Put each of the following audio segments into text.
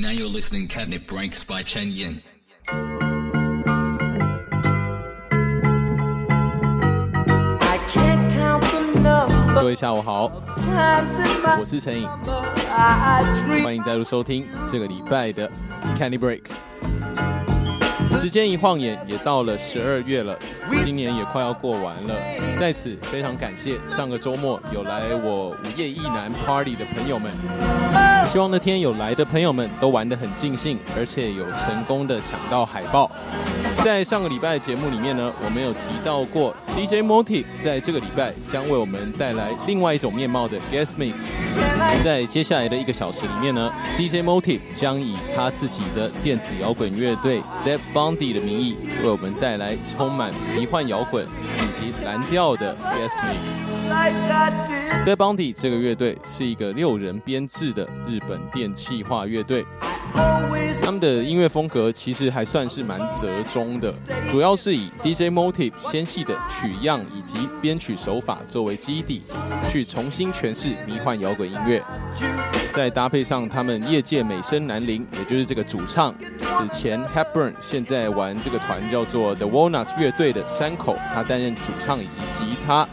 Now you're listening Catnip Breaks by Chen Yin. I can't count the number. 各位下午好，我是陈颖，欢迎再度收听这个礼拜的 Candy Breaks。时间一晃眼，也到了十二月了，今年也快要过完了。在此非常感谢上个周末有来我午夜一男 Party 的朋友们，希望那天有来的朋友们都玩得很尽兴，而且有成功的抢到海报。在上个礼拜的节目里面呢，我们有提到过 DJ Moti，在这个礼拜将为我们带来另外一种面貌的 Guest Mix。在接下来的一个小时里面呢，DJ Moti 将以他自己的电子摇滚乐队 Dead Bondi 的名义，为我们带来充满迷幻摇滚以及蓝调的 Guest Mix。Dead Bondi 这个乐队是一个六人编制的日本电气化乐队，他们的音乐风格其实还算是蛮折中。的主要是以 DJ Motive 精细的取样以及编曲手法作为基底，去重新诠释迷幻摇滚音乐，再搭配上他们业界美声男伶，也就是这个主唱，此前 Hepburn 现在玩这个团叫做 The Wallnus 乐队的山口，他担任主唱以及吉他。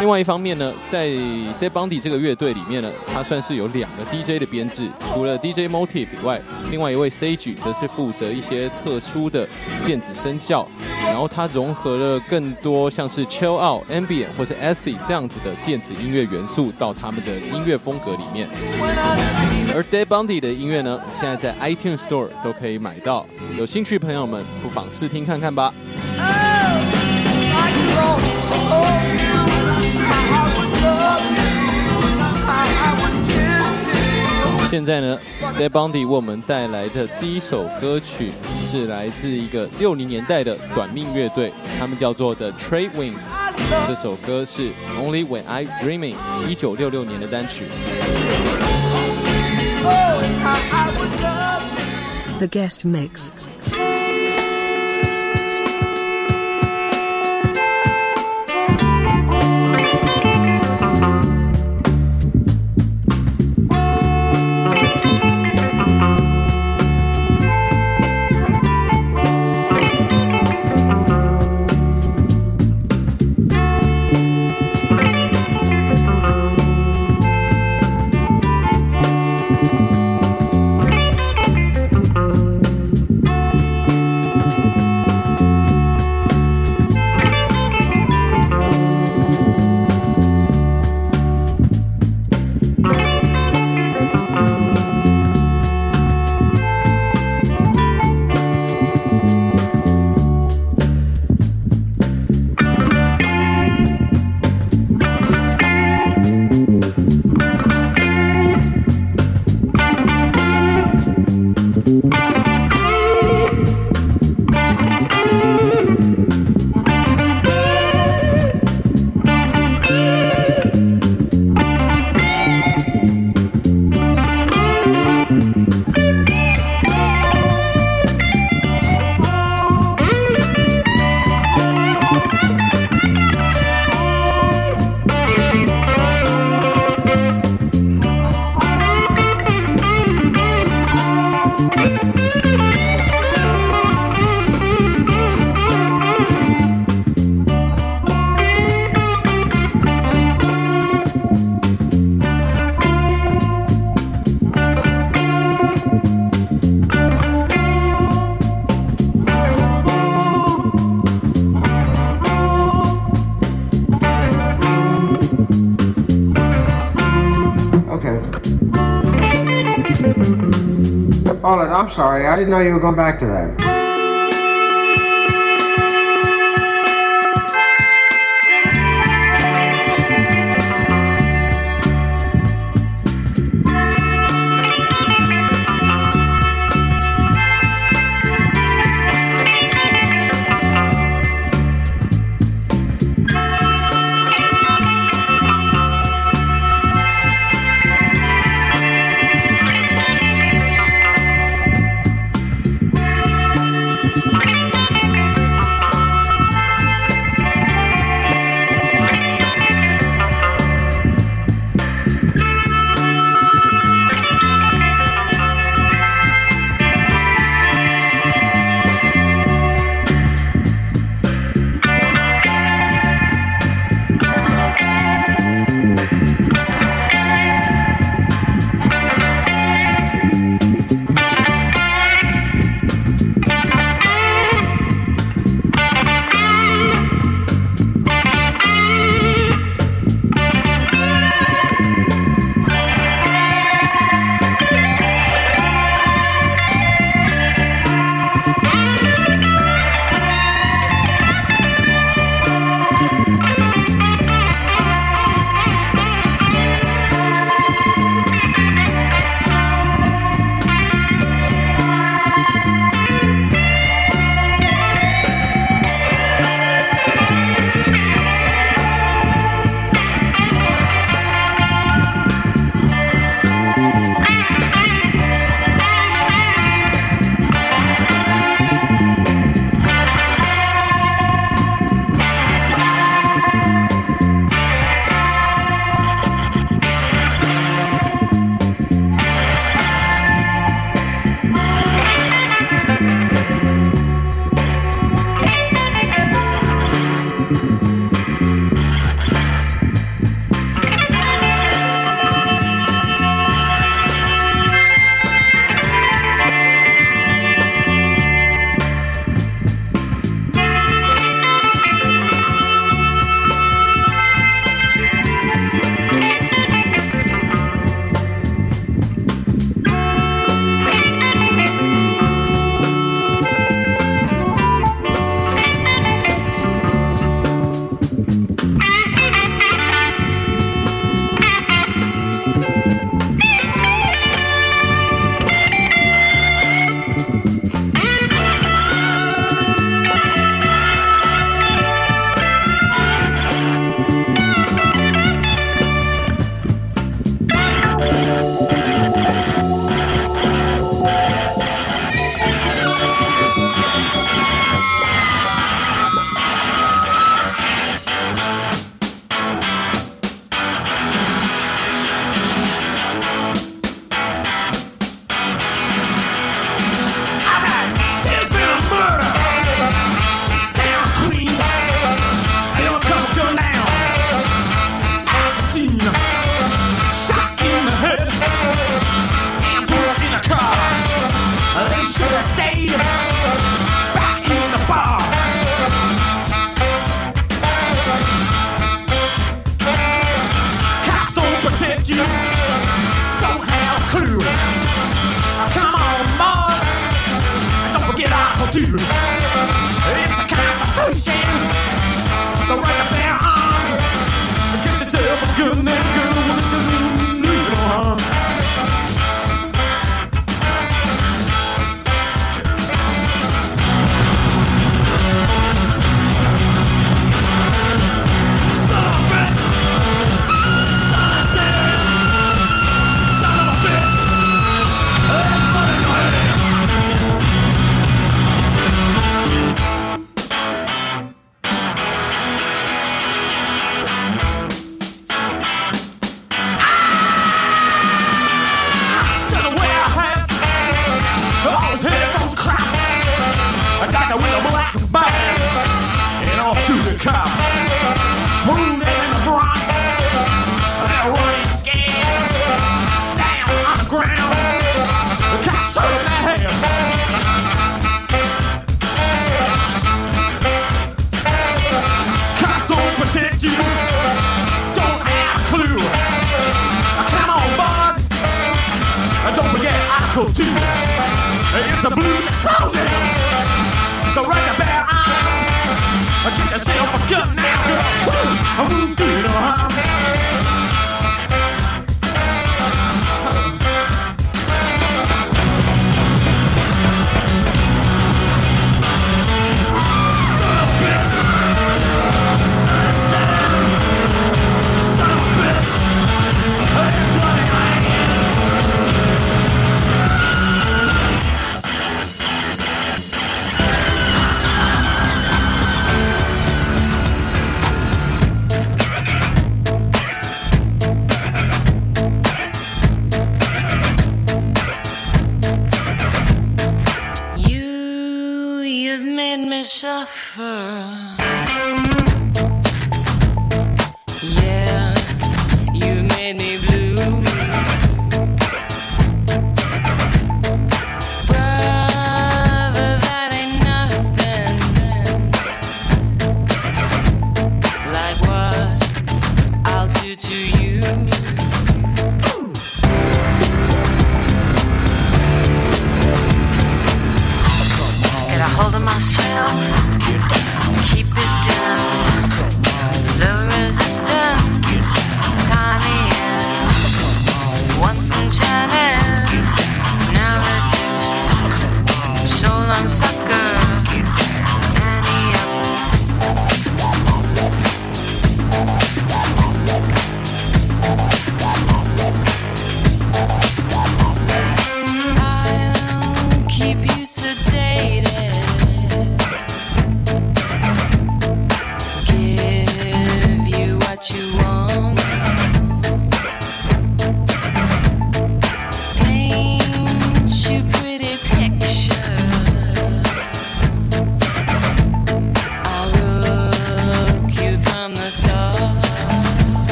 另外一方面呢，在 d e a b o n d y 这个乐队里面呢，它算是有两个 DJ 的编制，除了 DJ Motive 以外，另外一位 s a G e 则是负责一些特殊的电子声效，然后它融合了更多像是 Chill Out、Ambient 或是 a s i 这样子的电子音乐元素到他们的音乐风格里面。而 d e a b o n d y 的音乐呢，现在在 iTunes Store 都可以买到，有兴趣朋友们不妨试听看看吧。现在呢，Debundy a d 为我们带来的第一首歌曲是来自一个六零年代的短命乐队，他们叫做 The t r a d e w i n g s 这首歌是 Only When i Dreaming，一九六六年的单曲。The Guest Mix。I'm sorry. I didn't know you were going back to that.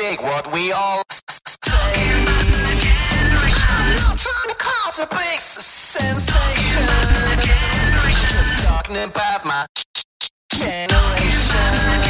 dig what we all say. I'm not trying to cause a big sensation. Just talking about my generation.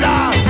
Uganda.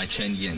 我的牵引。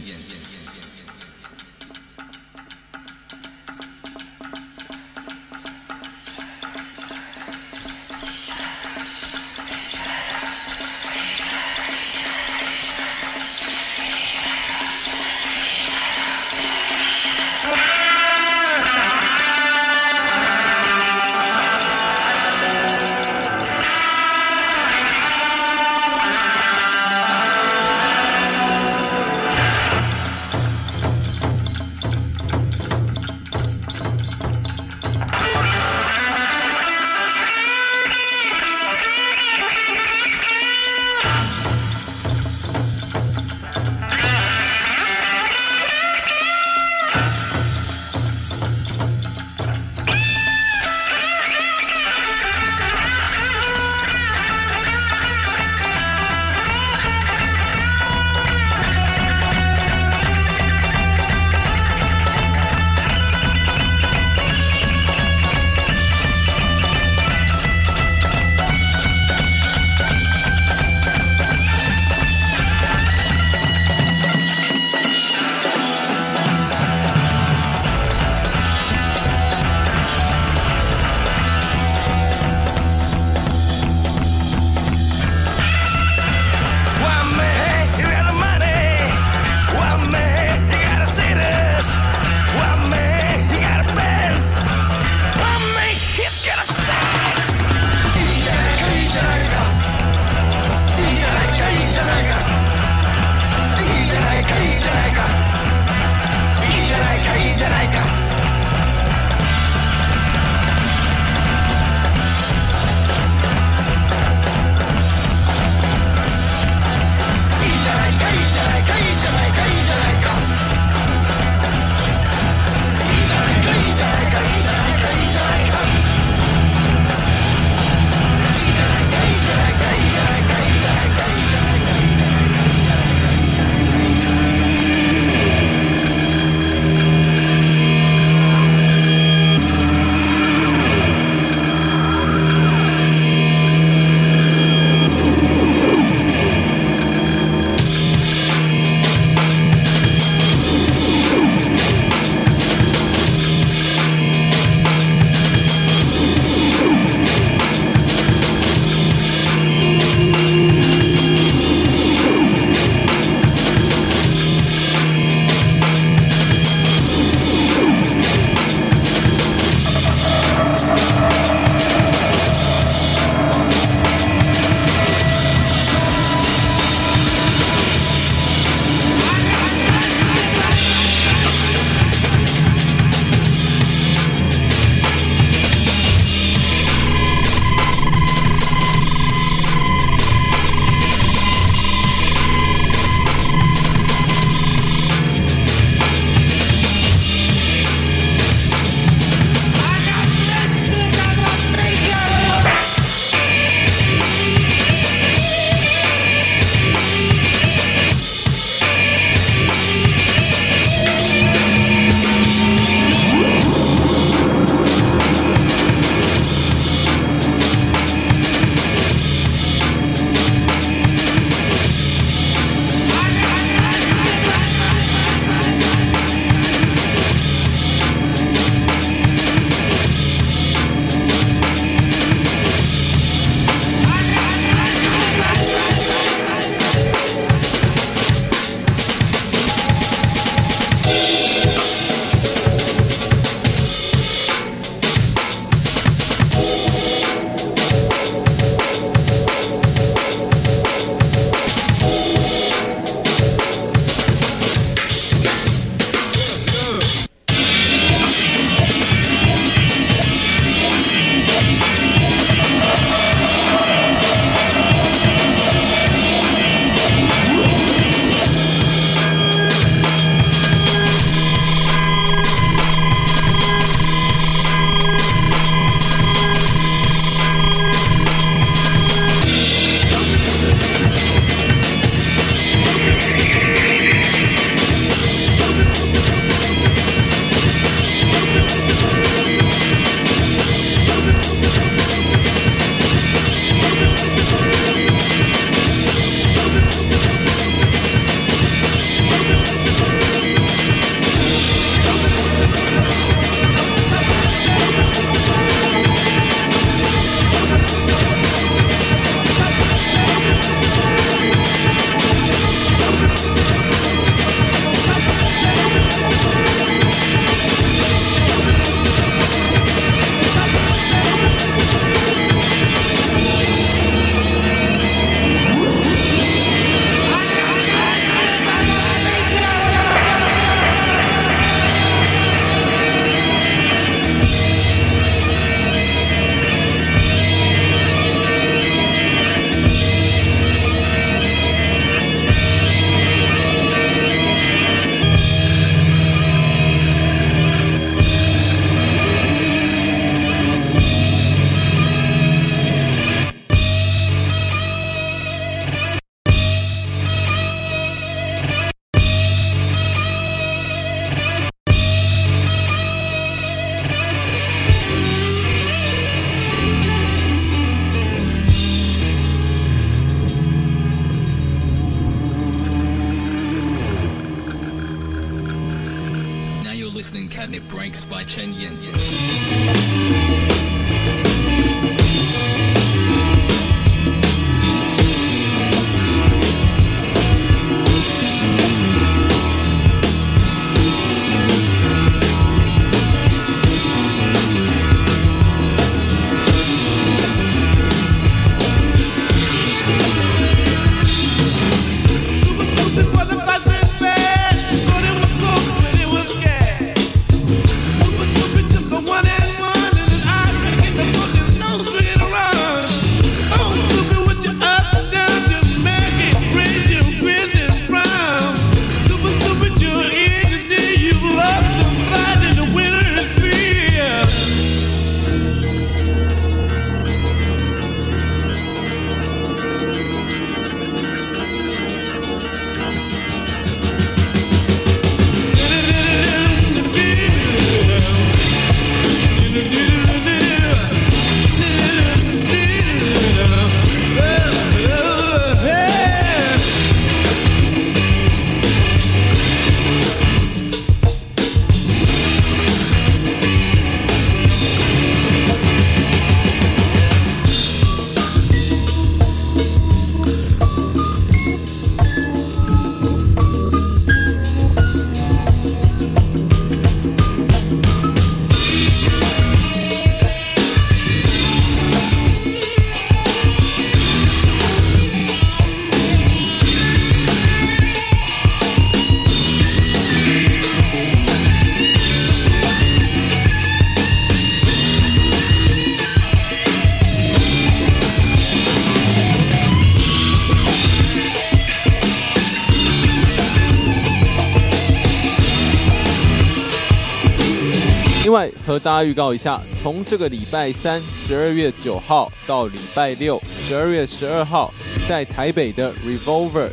和大家预告一下，从这个礼拜三十二月九号到礼拜六十二月十二号，在台北的 Revolver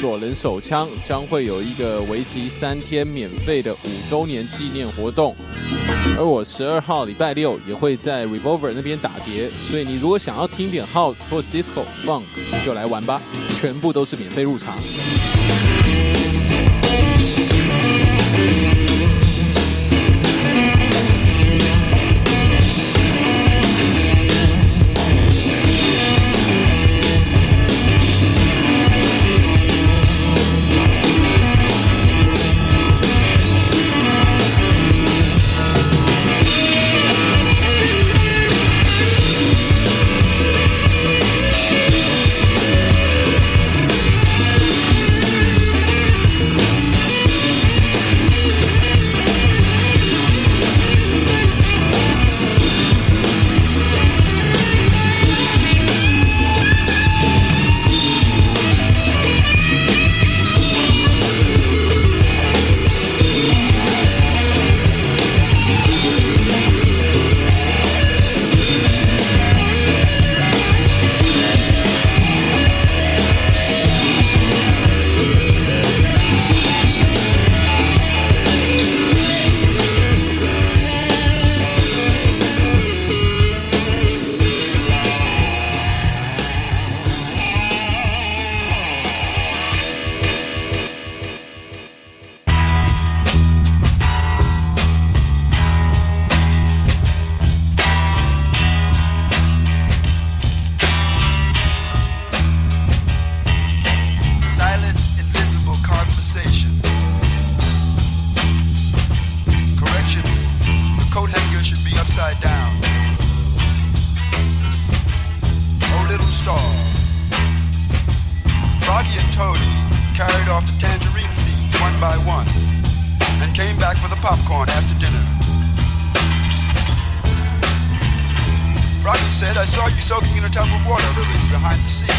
左轮手枪将会有一个为期三天免费的五周年纪念活动。而我十二号礼拜六也会在 Revolver 那边打碟，所以你如果想要听点 House 或 Disco Funk，就来玩吧，全部都是免费入场。upside down. Oh, little star. Froggy and Toady carried off the tangerine seeds one by one and came back for the popcorn after dinner. Froggy said, I saw you soaking in a tub of water lilies behind the sea.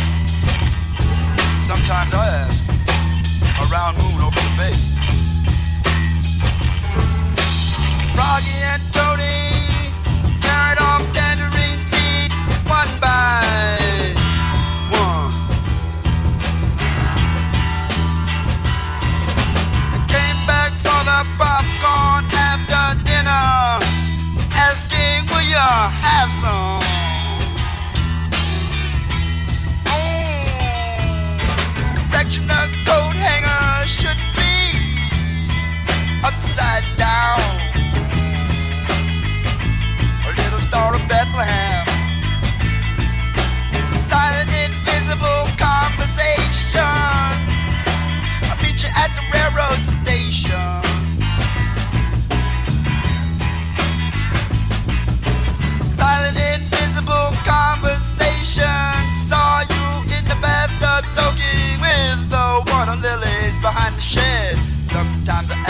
Sometimes I ask, a round moon over the bay. Froggy and Toady. one by one. I came back for the popcorn after dinner, asking, Will you have some? coat hanger should be upside down. A little star of Bethlehem. at the railroad station. Silent, invisible conversation. Saw you in the bathtub soaking with the water lilies behind the shed. Sometimes I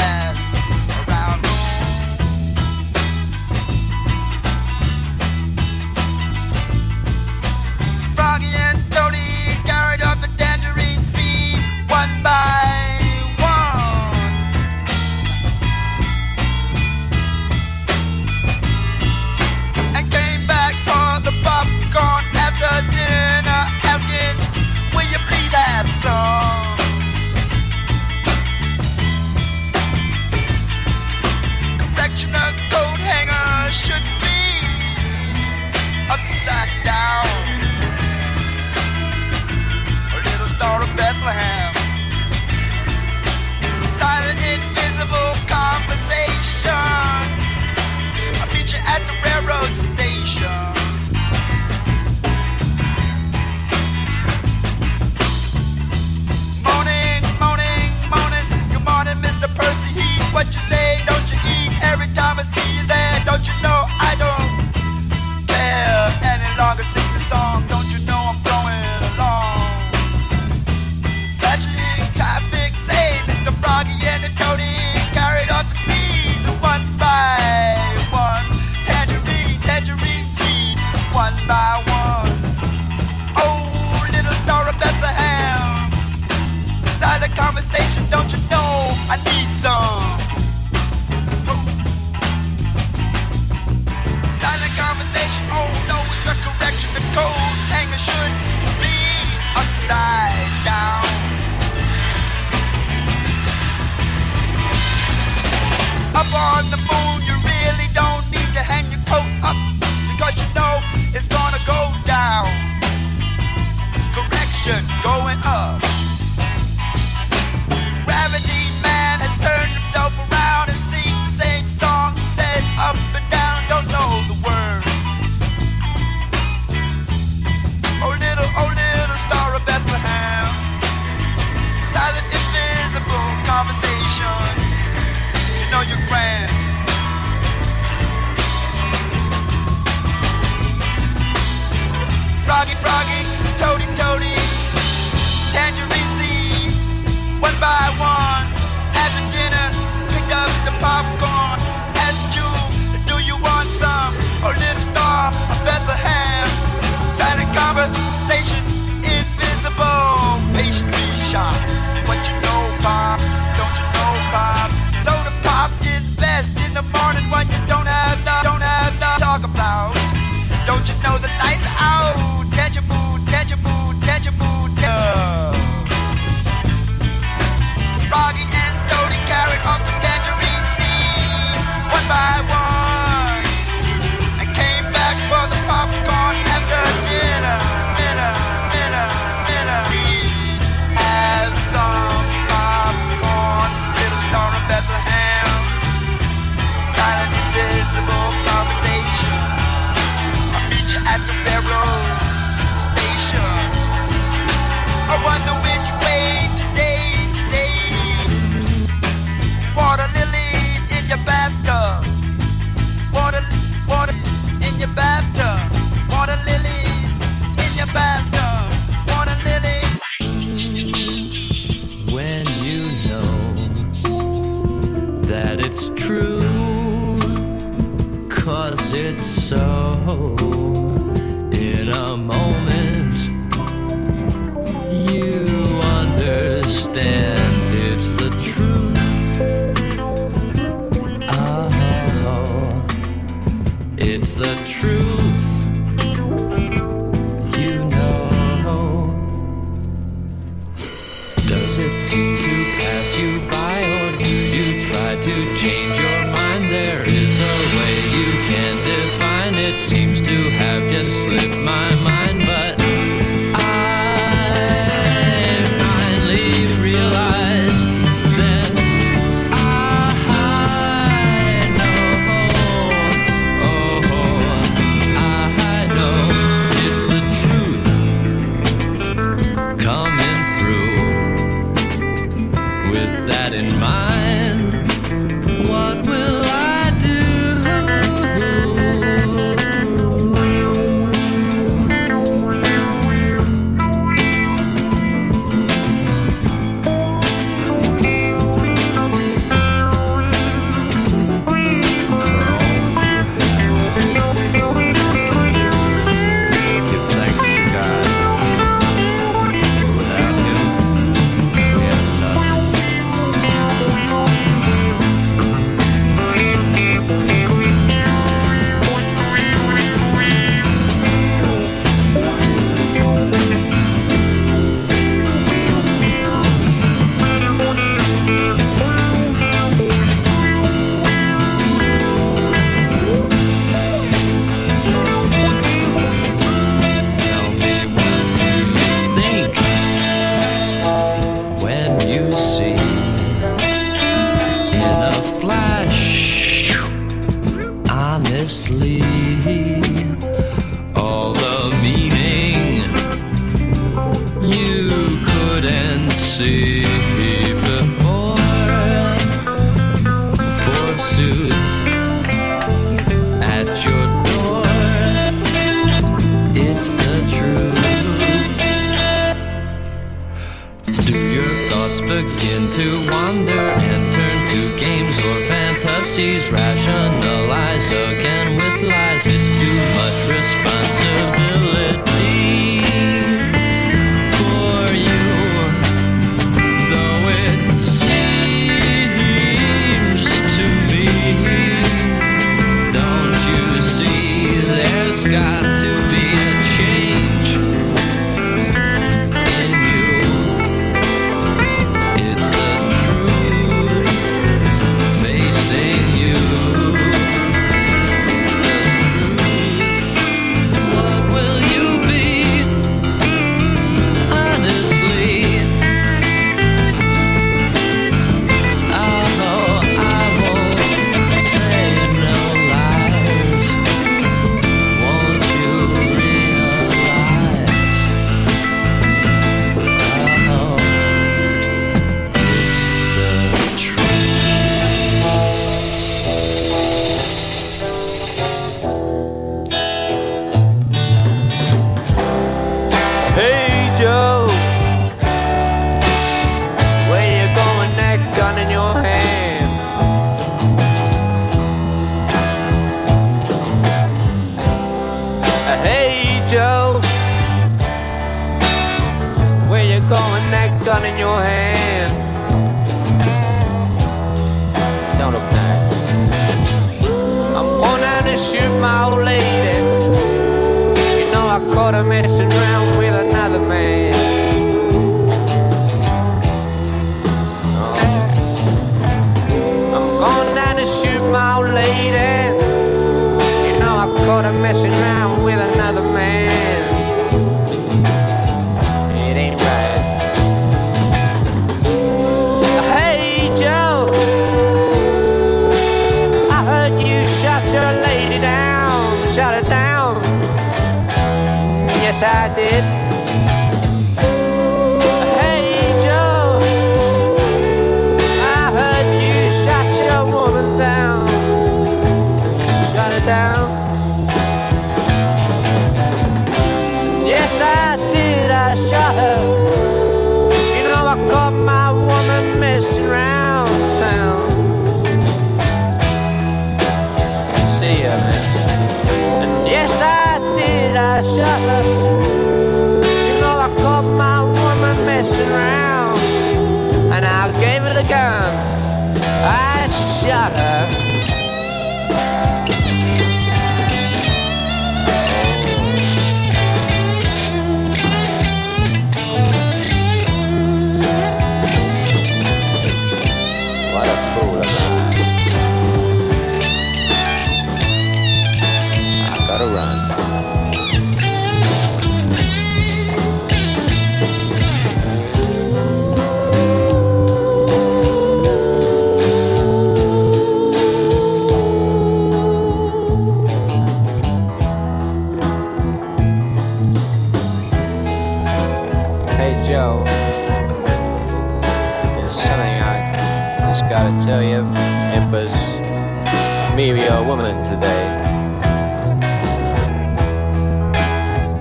today.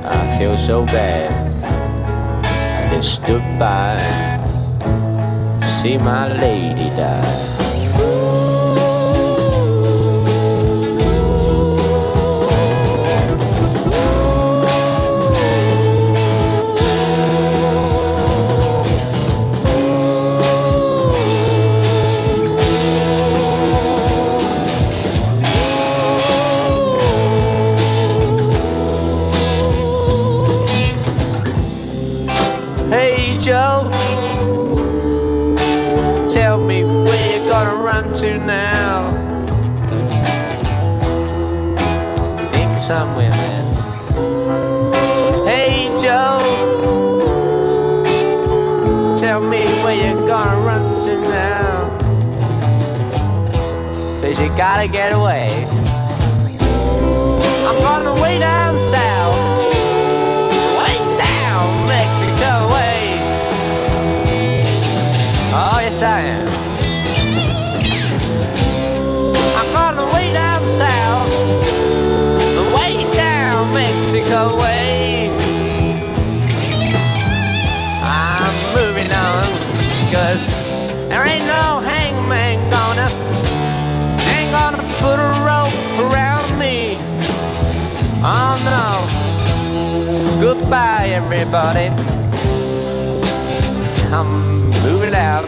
I feel so bad. I just stood by, see my lady die. you gotta get away. I'm on the way down south, way down Mexico way. Oh, yes, I am. I'm on the way down south. Goodbye, everybody. I'm moving out.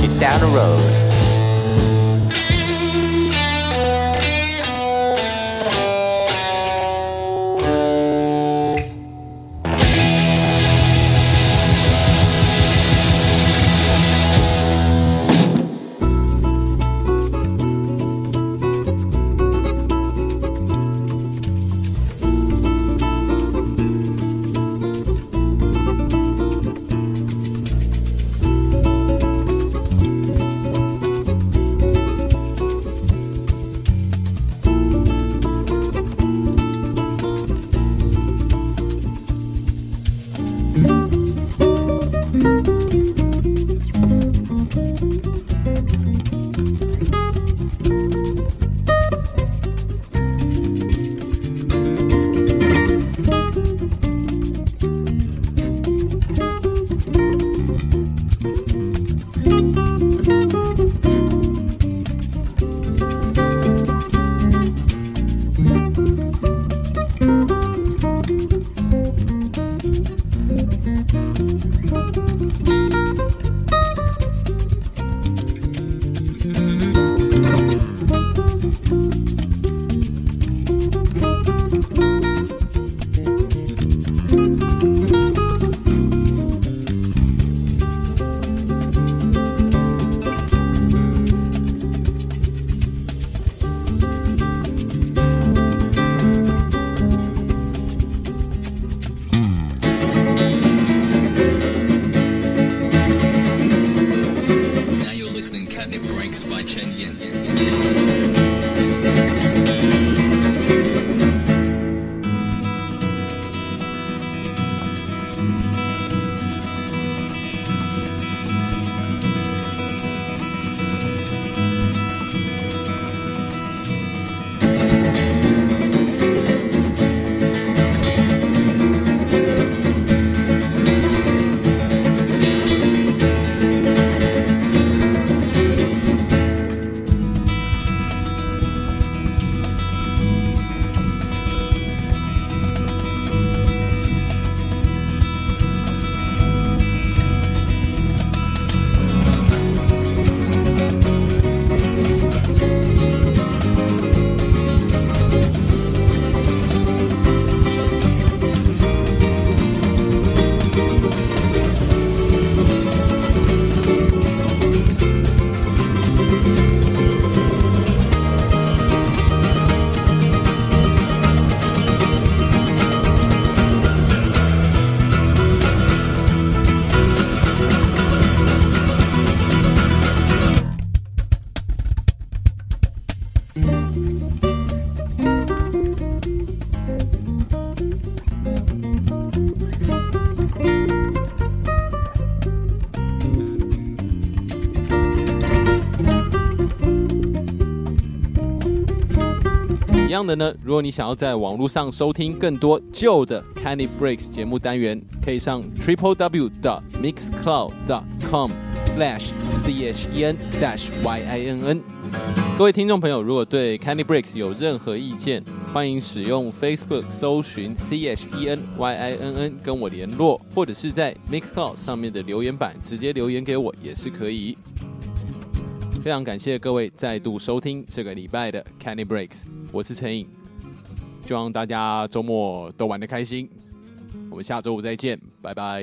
Get down the road. 的呢？如果你想要在网络上收听更多旧的 Kenny Breaks 节目单元，可以上 triple w 的 mixcloud com slash c h e n dash y i n n。各位听众朋友，如果对 Kenny Breaks 有任何意见，欢迎使用 Facebook 搜寻 c h e n y i n n 跟我联络，或者是在 Mixcloud 上面的留言板直接留言给我也是可以。非常感谢各位再度收听这个礼拜的 Kenny Breaks。我是陈颖，希望大家周末都玩的开心。我们下周五再见，拜拜。